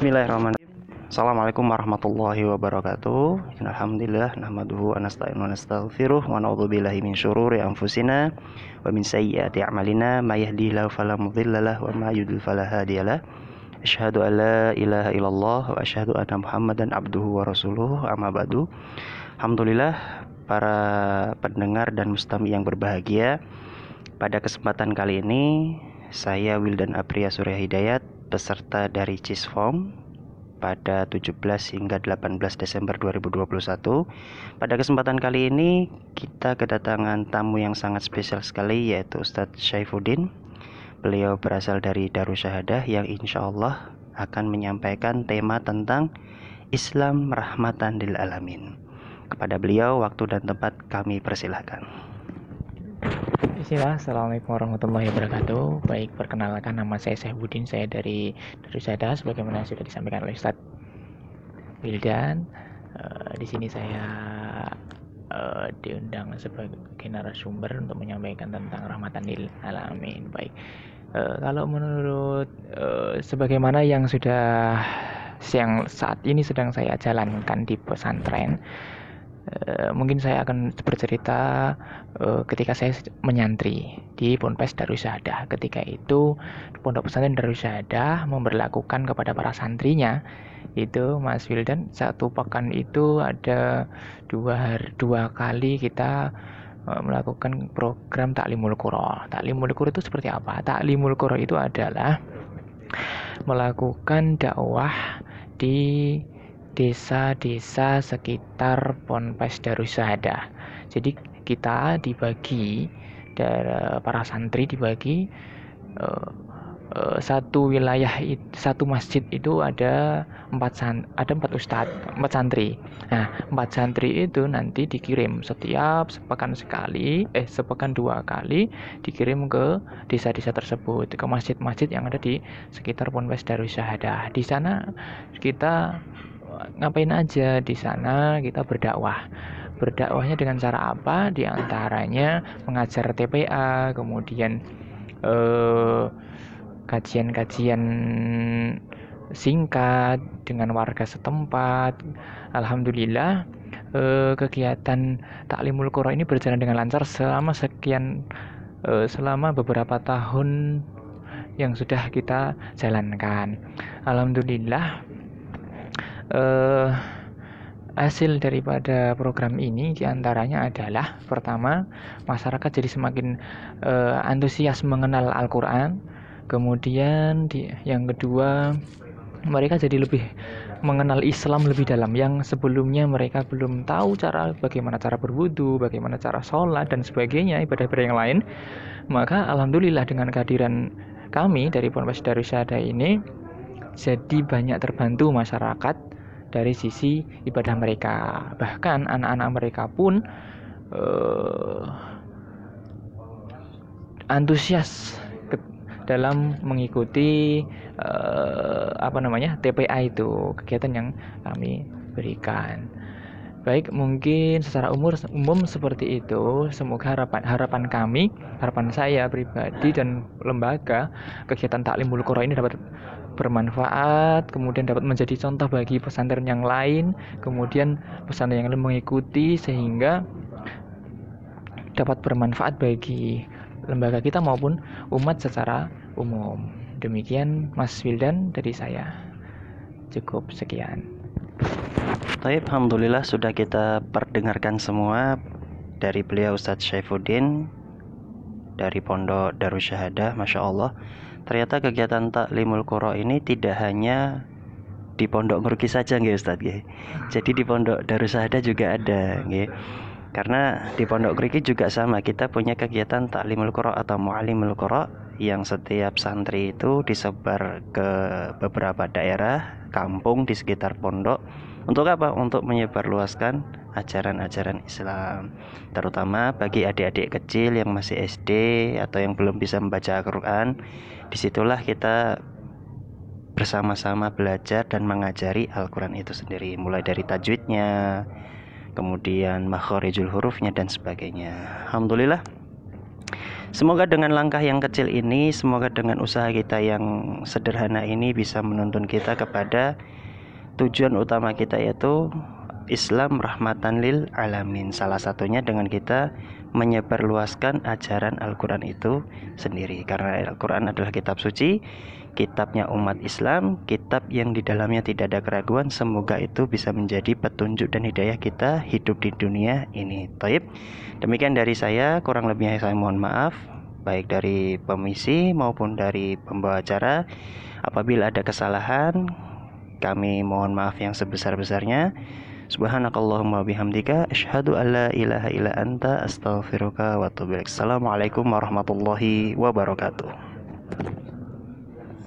Bismillahirrahmanirrahim. Assalamualaikum warahmatullahi wabarakatuh. Alhamdulillah nahmaduhu wa nasta'inu wa nastaghfiruh wa na'udzu billahi min syururi anfusina wa min sayyiati a'malina may yahdihillahu fala mudhillalah wa may yudlil fala hadiyalah. Asyhadu an la ilaha illallah wa asyhadu anna Muhammadan abduhu wa rasuluh amma ba'du. Alhamdulillah para pendengar dan mustami yang berbahagia. Pada kesempatan kali ini saya Wildan Apria Surya Hidayat peserta dari CISFOM pada 17 hingga 18 Desember 2021. Pada kesempatan kali ini kita kedatangan tamu yang sangat spesial sekali yaitu Ustadz Syaifuddin. Beliau berasal dari Darussyahadah yang insya Allah akan menyampaikan tema tentang Islam rahmatan lil alamin. Kepada beliau waktu dan tempat kami persilahkan. Bismillah, Assalamualaikum warahmatullahi wabarakatuh. Baik, perkenalkan nama saya Syahbudin Saya dari Darusada Sebagaimana sudah disampaikan oleh Ustadz Wildan. Uh, Di sini saya uh, diundang sebagai narasumber Untuk menyampaikan tentang rahmatan lil alamin. Baik, uh, kalau menurut uh, Sebagaimana yang sudah Yang saat ini sedang saya jalankan di pesantren Uh, mungkin saya akan bercerita uh, ketika saya menyantri di Ponpes Darussahadah. Ketika itu Pondok Pesantren Darussahadah memperlakukan kepada para santrinya itu Mas Wildan satu pekan itu ada dua hari, dua kali kita uh, melakukan program taklimul qura. Taklimul qura itu seperti apa? Taklimul qura itu adalah melakukan dakwah di desa-desa sekitar Ponpes Darussahadah. Jadi kita dibagi dari para santri dibagi uh, uh, satu wilayah satu masjid itu ada empat san, ada empat ustadz empat santri nah empat santri itu nanti dikirim setiap sepekan sekali eh sepekan dua kali dikirim ke desa-desa tersebut ke masjid-masjid yang ada di sekitar Ponpes Darussahadah di sana kita ngapain aja di sana kita berdakwah. Berdakwahnya dengan cara apa? Di antaranya mengajar TPA kemudian eh, kajian-kajian singkat dengan warga setempat. Alhamdulillah eh, kegiatan taklimul qura ini berjalan dengan lancar selama sekian eh, selama beberapa tahun yang sudah kita jalankan. Alhamdulillah uh, hasil daripada program ini di antaranya adalah pertama masyarakat jadi semakin uh, antusias mengenal Al-Quran. Kemudian di, yang kedua mereka jadi lebih mengenal Islam lebih dalam. Yang sebelumnya mereka belum tahu cara bagaimana cara berwudu, bagaimana cara sholat dan sebagainya ibadah-ibadah yang lain. Maka alhamdulillah dengan kehadiran kami dari Ponpes Darussahadah ini jadi banyak terbantu masyarakat dari sisi ibadah mereka. Bahkan anak-anak mereka pun uh, antusias dalam mengikuti uh, apa namanya TPA itu kegiatan yang kami berikan. Baik, mungkin secara umur umum seperti itu. Semoga harapan harapan kami, harapan saya pribadi dan lembaga kegiatan taklimul Qur'an ini dapat bermanfaat, kemudian dapat menjadi contoh bagi pesantren yang lain, kemudian pesantren yang lain mengikuti sehingga dapat bermanfaat bagi lembaga kita maupun umat secara umum. Demikian Mas Wildan dari saya. Cukup sekian. Taib, Alhamdulillah sudah kita perdengarkan semua dari beliau Ustadz Syaifuddin dari Pondok Darussyahadah, Masya Allah ternyata kegiatan taklimul qura ini tidak hanya di pondok ngeruki saja nggih Ustaz nggih. Jadi di pondok Darussahadah juga ada nggih. Karena di pondok ngeruki juga sama, kita punya kegiatan taklimul qura atau muallimul qura yang setiap santri itu disebar ke beberapa daerah, kampung di sekitar pondok. Untuk apa? Untuk menyebarluaskan ajaran-ajaran Islam, terutama bagi adik-adik kecil yang masih SD atau yang belum bisa membaca Al-Quran. Di situlah kita bersama-sama belajar dan mengajari Al-Quran itu sendiri mulai dari tajwidnya kemudian makhorijul hurufnya dan sebagainya. Alhamdulillah. Semoga dengan langkah yang kecil ini, semoga dengan usaha kita yang sederhana ini bisa menuntun kita kepada tujuan utama kita yaitu Islam rahmatan lil alamin. Salah satunya dengan kita menyebarluaskan ajaran Al-Qur'an itu sendiri karena Al-Qur'an adalah kitab suci, kitabnya umat Islam, kitab yang di dalamnya tidak ada keraguan. Semoga itu bisa menjadi petunjuk dan hidayah kita hidup di dunia ini. Taib. Demikian dari saya, kurang lebihnya saya mohon maaf baik dari pemisi maupun dari pembawa acara. Apabila ada kesalahan, kami mohon maaf yang sebesar-besarnya. Subhanakallahumma bihamdika asyhadu an la ilaha illa anta astaghfiruka wa atubu Assalamualaikum warahmatullahi wabarakatuh.